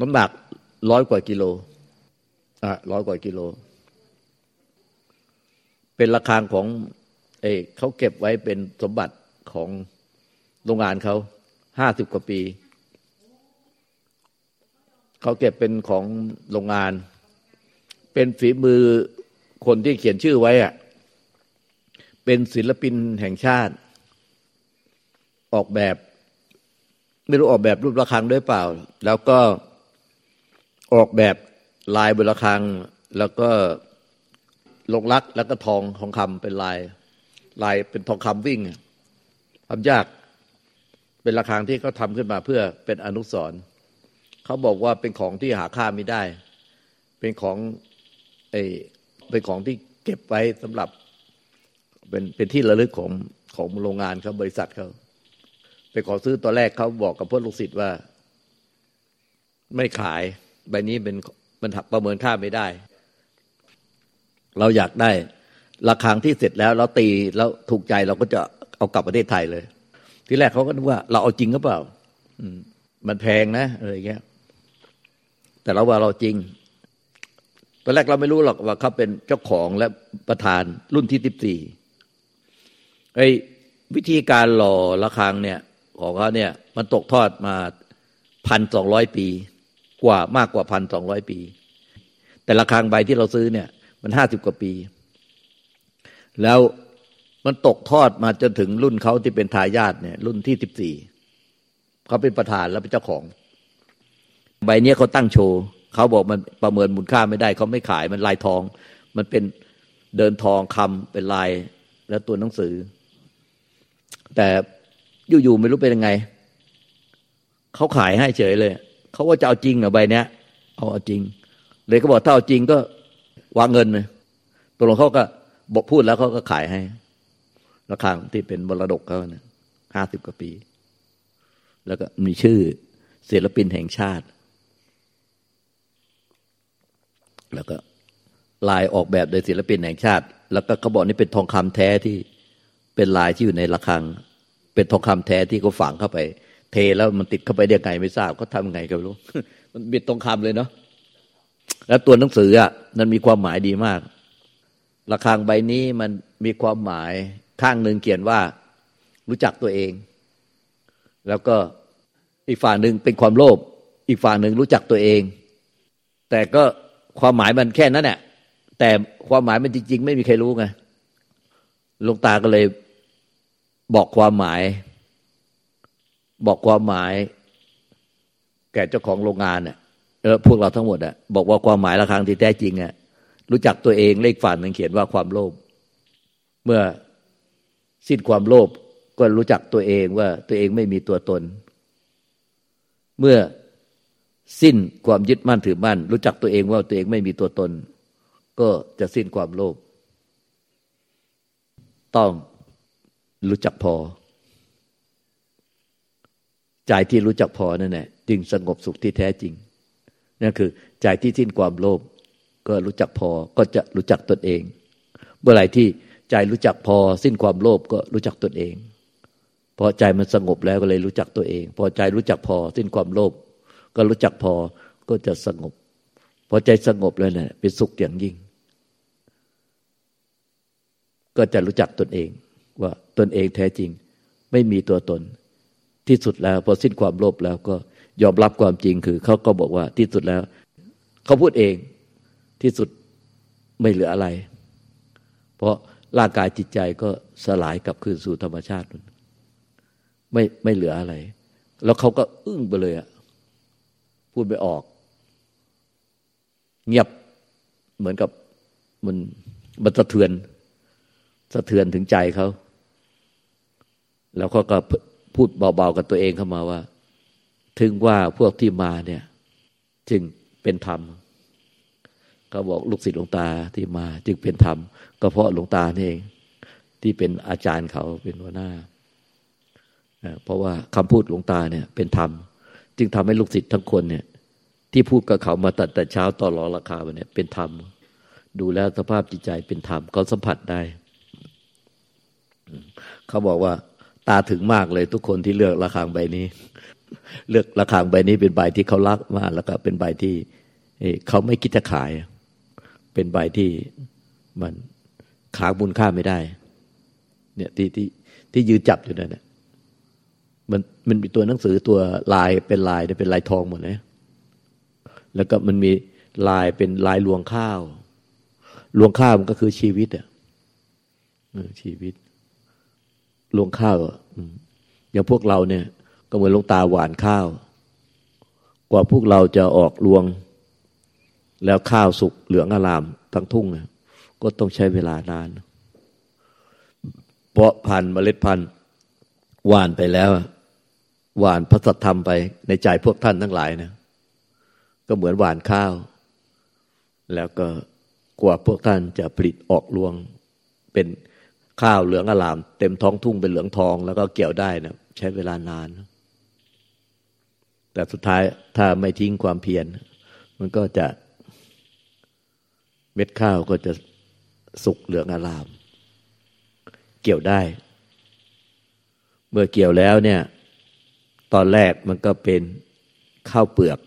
น้ำหนักร้อยกว่ากิโลอะร้อยกว่ากิโล เป็นราคาของเอเขาเก็บไว้เป็นสมบัติของโรงงานเขาห้าสิบกว่าปี เขาเก็บเป็นของโรงงาน เป็นฝีมือคนที่เขียนชื่อไว้อะเป็นศิลปินแห่งชาติ ออกแบบ ไม่รู้ออกแบบรูประฆังด้วยเปล่า แล้วก็ ออกแบบลายบนระฆัง แล้วก็ลงลักแล้วก็ทองทองคำเป็นลาย ลายเป็นทองคำวิ่งทำยากเป็นระฆังที่เขาทำขึ้นมาเพื่อเป็นอนุสรณ์เขาบอกว่าเป็นของที่หาค่าไม่ได้ เป็นของไอเป็นของที่เก็บไว้สำหรับเป็นเป็นที่ระลึกของของโรงงานเขาบริษัทเขาไปขอซื้อตัวแรกเขาบอกกับพวกลูกศิษย์ว่า ไม่ขาย ใบนี้เป็นมันประเมินค่าไม่ได้ เราอยากได้ ราคาที่เสร็จแล้วเราตีแล้วถูกใจเราก็จะเอากลับประเทศไทยเลย ทีแรกเขาก็นึกว่า เราเอาจริงหรือเปล่ามันแพงนะอะไรเงี้ย แต่เราว่าเราจริงตอนแรกเราไม่รู้หรอกว่าเขาเป็นเจ้าของและประธานรุ่นที่สิบสี่ไอ้วิธีการหล่อระฆังเนี่ย ของเขาเนี่ย มันตกทอดมาพันสองร้อยปี กว่ามากกว่าพันสองร้อยปี แต่ระฆังใบที่เราซื้อเนี่ย มันห้าสิบกว่าปี แล้วมันตกทอดมาจนถึงรุ่นเขาที่เป็นทายาทเนี่ย รุ่นที่สิบสี่เขาเป็นประธานแล้วเป็นเจ้าของ ใบเนี้ยเขาตั้งโชว์เขาบอกมันประเมินมูลค่าไม่ได้เขาไม่ขายมันลายทอง มันเป็นเดินทองคำเป็นลายแล้วตัวหนังสือ แต่อยู่ๆไม่รู้เป็นยังไงเขาขายให้เฉยเลย เขาว่าจะเอาจริงเหรอใบเนี้ยเอาเอาจริง เลยก็บอกถ้าเอาจริงก็วางเงินเลยตัวลงเขาก็บอกพูดแล้วเขาก็ขายให้ ราคาที่เป็นมรดกเขาเนี่ยห้าสิบกว่าปี แล้วก็มีชื่อศิลปินแห่งชาติ แล้วก็ลายออกแบบโดยศิลปินแห่งชาติ แล้วก็เขาบอกนี่เป็นทองคำแท้ที่เป็นลายที่อยู่ในระฆัง เป็นทองคำแท้ที่เขาฝังเข้าไป เทแล้วมันติดเข้าไปได้ไงไม่ทราบเขาทำไงก็ไม่รู้ มันบิดทองคำเลยเนาะแล้วตัวหนังสืออะมันมีความหมายดีมากระฆังใบนี้มันมีความหมายข้างหนึ่งเขียนว่ารู้จักตัวเอง แล้วก็อีกฝั่งหนึ่งเป็นความโลภอีกฝั่งหนึ่งรู้จักตัวเอง แต่ก็ความหมายมันแค่นั้นแหละแต่ความหมายมันจริง ๆ ไม่มีใครรู้ไงหลวงตาก็เลยบอกความหมาย บอกความหมาย แก่เจ้าของโรงงานเนี่ยเออพวกเราทั้งหมดอะบอกว่าความหมายละครั้งที่แท้จริงอะรู้จักตัวเองเลขฝันหนึ่งเขียนว่าความโลภเมื่อสิ้นความโลภก็รู้จักตัวเองว่าตัวเองไม่มีตัวตน เมื่อสิ้นความยึดมั่นถือมั่น รู้จักตัวเองว่าตัวเองไม่มีตัวตน ก็จะสิ้นความโลภต้องรู้จักพอ ใจที่รู้จักพอนั่นแหละจึงสงบสุขที่แท้จริง นั่นคือใจที่สิ้นความโลภก็รู้จักพอก็จะรู้จักตนเอง เมื่อไหร่ที่ใจรู้จักพอสิ้นความโลภก็รู้จักตนเองพอใจมันสงบแล้วก็เลยรู้จักตัวเอง พอใจรู้จักพอสิ้นความโลภก็รู้จักพอก็จะสงบ พอใจสงบเลยเนะี่ยเป็นสุขอย่างยิ่ง ก็จะรู้จักตนเองว่าตนเองแท้จริง ไม่มีตัวตน ที่สุดแล้ว พอสิ้นความโลภแล้วก็ยอมรับความจริงคือเขาก็บอกว่าที่สุดแล้ว เขาพูดเองที่สุดไม่เหลืออะไร เพราะร่างกายจิตใจก็สลายกลับคืนสู่ธรรมชาติ ไม่ไม่เหลืออะไร แล้วเขาก็อึ้งไปเลยอะพูดไม่ออก เงียบเหมือนกับมันมันสะเทือน สะเทือนถึงใจเขา แล้วเขาก็ พูดเบาๆกับตัวเองเข้ามาว่า ถึงว่าพวกที่มาเนี่ย จึงเป็นธรรมเขาบอกลูกศิษย์หลวงตาที่มา จึงเป็นธรรมก็เพราะหลวงตาเองที่เป็นอาจารย์เขาเป็นหัวหน้าเพราะว่าคำพูดหลวงตาเนี่ยเป็นธรรม จึงทำให้ลูกศิษย์ทั้งคนเนี่ย ที่พูดกับเขามาตัดแต่เช้าต่อรอราคาเนี่ย เป็นธรรม ดูแลสภาพจิตใจเป็นธรรมเขาสัมผัสได้ เขาบอกว่า ตาถึงมากเลยทุกคนที่เลือกราคาใบนี้ เลือกระฆังใบนี้เป็นใบที่เขารักมาก แล้วก็เป็นใบที่เขาไม่คิดจะขาย เป็นใบที่มันขาบุญค่าไม่ได้ เนี่ยที่ที่ที่ยืนจับอยู่นั่นเนี่ยมันมันมีตัวหนังสือตัวลายเป็นลายเป็นลายทองหมดเลยแล้วก็มันมีลายเป็นลายลวงข้าวลวงข้าวมันก็คือชีวิตอะชีวิต ลวงข้าวอย่างพวกเราเนี่ย ก็เหมือนลงตาหวานข้าว กว่าพวกเราจะออกลวง แล้วข้าวสุกเหลืองอารามทั้งทุ่งก็ต้องใช้เวลานาน เพราะพันเมล็ดพันธุ์หวานไปแล้ว หวานพระสัทธรรมไปในใจพวกท่านทั้งหลายนะ ก็เหมือนหวานข้าว แล้วก็กว่าพวกท่านจะผลิตออกรวงเป็น ข้าวเหลืองอลาม เต็มท้องทุ่งเป็นเหลืองทอง แล้วก็เกี่ยวได้นะใช้เวลานาน แต่สุดท้ายถ้าไม่ทิ้งความเพียร มันก็จะเม็ดข้าวก็จะสุกเหลืองอลาม เกี่ยวได้ เมื่อเกี่ยวแล้วเนี่ย ตอนแรกมันก็เป็นข้าวเปลือก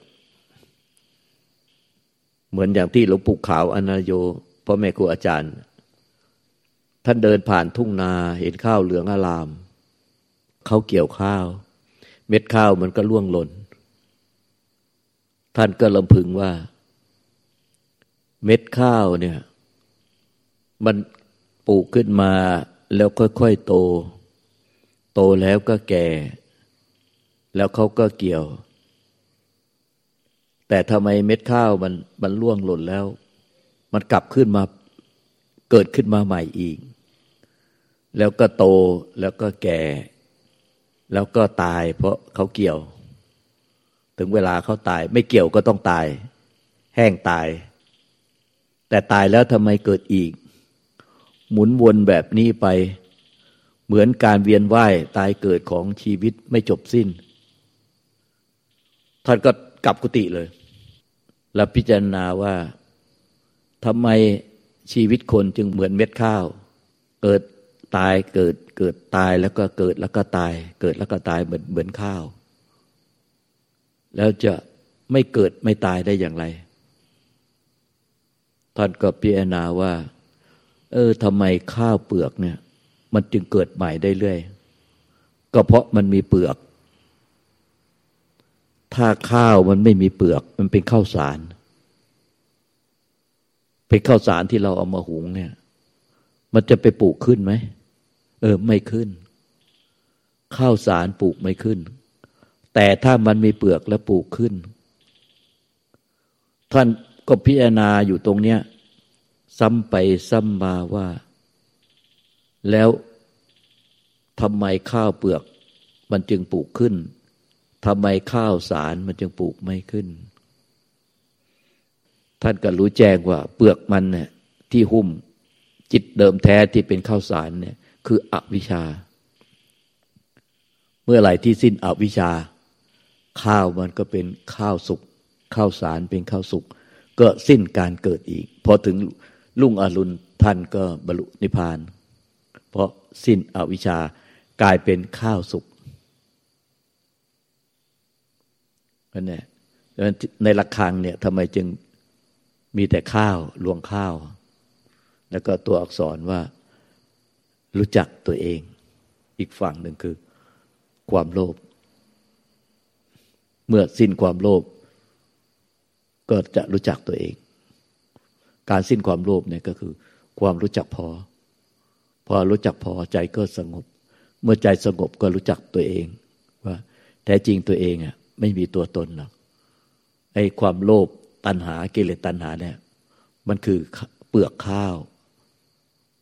เหมือนอย่างที่หลวงปู่ขาวอนาโยพ่อแม่ครูอาจารย์ ท่านเดินผ่านทุ่งนาเห็นข้าวเหลืองอารามเขาเกี่ยวข้าว เม็ดข้าวมันก็ล่วงหล่น ท่านก็ลำพึงว่า เม็ดข้าวเนี่ย มันปลูกขึ้นมาแล้วค่อยๆโต โตแล้วก็แก่ แล้วเขาก็เกี่ยว แต่ทำไมเม็ดข้าวมันมันล่วงหล่นแล้ว มันกลับขึ้นมาเกิดขึ้นมาใหม่อีก แล้วก็โตแล้วก็แก่ แล้วก็ตาย เพราะเขาเกี่ยว ถึงเวลาเขาตาย ไม่เกี่ยวก็ต้องตาย แห้งตาย แต่ตายแล้วทำไมเกิดอีก หมุนวนแบบนี้ไป เหมือนการเวียนว่ายตายเกิดของชีวิตไม่จบสิ้นท่านก็กลับกุฏิเลย แล้วพิจารณาว่าทำไมชีวิตคนจึงเหมือนเม็ดข้าว เกิด ตายเกิดเกิดตายแล้วก็เกิดแล้วก็ตาย เกิดแล้วก็ตายเหมือนเหมือนข้าว แล้วจะไม่เกิดไม่ตายได้อย่างไรท่านก็พิจารณาว่า เออทำไมข้าวเปลือกเนี่ย มันจึงเกิดใหม่ได้เรื่อย ก็เพราะมันมีเปลือก ถ้าข้าวมันไม่มีเปลือก มันเป็นข้าวสาร เป็นข้าวสารที่เราเอามาหุงเนี่ย มันจะไปปลูกขึ้นไหม เออไม่ขึ้น ข้าวสารปลูกไม่ขึ้น แต่ถ้ามันมีเปลือกแล้วปลูกขึ้น ท่านก็พิจารณาอยู่ตรงเนี้ยซ้ำไปซ้ำมาว่า แล้วทำไมข้าวเปลือกมันจึงปลูกขึ้นทำไมข้าวสารมันจึงปลูกไม่ขึ้น ท่านก็รู้แจ้งว่า เปลือกมันเนี่ยที่หุ้มจิตเดิมแท้ที่เป็นข้าวสารเนี่ย คืออวิชชา เมื่อไหร่ที่สิ้นอวิชชา ข้าวมันก็เป็นข้าวสุกข้าวสารเป็นข้าวสุกก็สิ้นการเกิดอีกพอถึงลุ่งอรุณท่านก็บรรลุนิพพาน เพราะสิ้นอวิชชากลายเป็นข้าวสุกนั่นแหละในระฆังเนี่ยทำไมจึงมีแต่ข้าวลวงข้าว แล้วก็ตัวอักษรว่า รู้จักตัวเอง อีกฝั่งหนึ่งคือ ความโลภเมื่อสิ้นความโลภก็จะรู้จักตัวเอง การสิ้นความโลภเนี่ยก็คือ ความรู้จักพอ พอรู้จักพอใจก็สงบ เมื่อใจสงบก็รู้จักตัวเอง ว่า แท้จริงตัวเองอะไม่มีตัวตนหรอกไอ้ความโลภตัณหากิเลสตัณหาเนี่ย มันคือเปลือกข้าว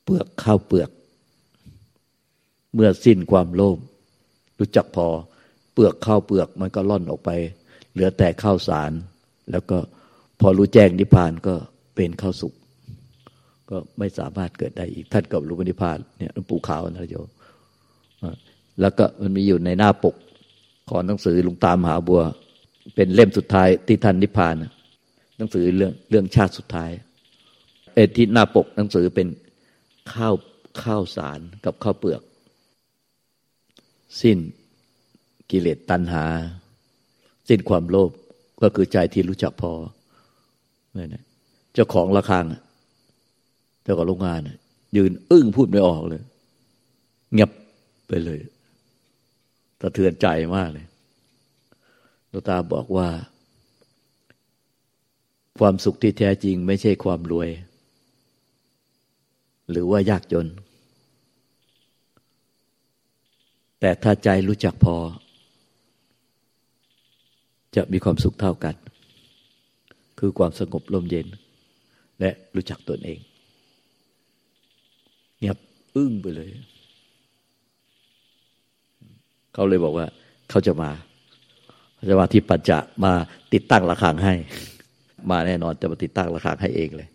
เปลือกข้าวเปลือก เมื่อสิ้นความโลภรู้จักพอเปลือกข้าวเปลือกมันก็ล่อนออกไป เหลือแต่ข้าวสาร แล้วก็พอรู้แจ้งนิพพานก็เป็นข้าวสุกก็ไม่สามารถเกิดได้อีกท่านกับรู้นิพพานเนี่ยหลวงปู่ขาวนะโยแล้วก็มันมีอยู่ในหน้าปกของหนังสือลุงตามหาบัว เป็นเล่มสุดท้ายที่ท่านนิพพานหนังสือเรื่องเรื่องชาติสุดท้ายเอที่หน้าปกหนังสือเป็นข้าวข้าวสารกับข้าวเปลือก สิ้นกิเลสตัณหา สิ้นความโลภก็คือใจที่รู้จักพอเนี่ยเจ้าของระฆังเจ้าของโรงงานยืนอึ้งพูดไม่ออกเลย เงียบไปเลยสะเทือนใจมากเลยหลวงตาบอกว่า ความสุขที่แท้จริงไม่ใช่ความรวย หรือว่ายากจน แต่ถ้าใจรู้จักพอ จะมีความสุขเท่ากัน คือความสงบลมเย็น และรู้จักตนเอง เงียบอึ้งไปเลย เขาเลยบอกว่าเขาจะมาเขาจะมาที่ปัจจะมาติดตั้งระฆังให้ มาแน่นอนจะมาติดตั้งระฆังให้เองเลย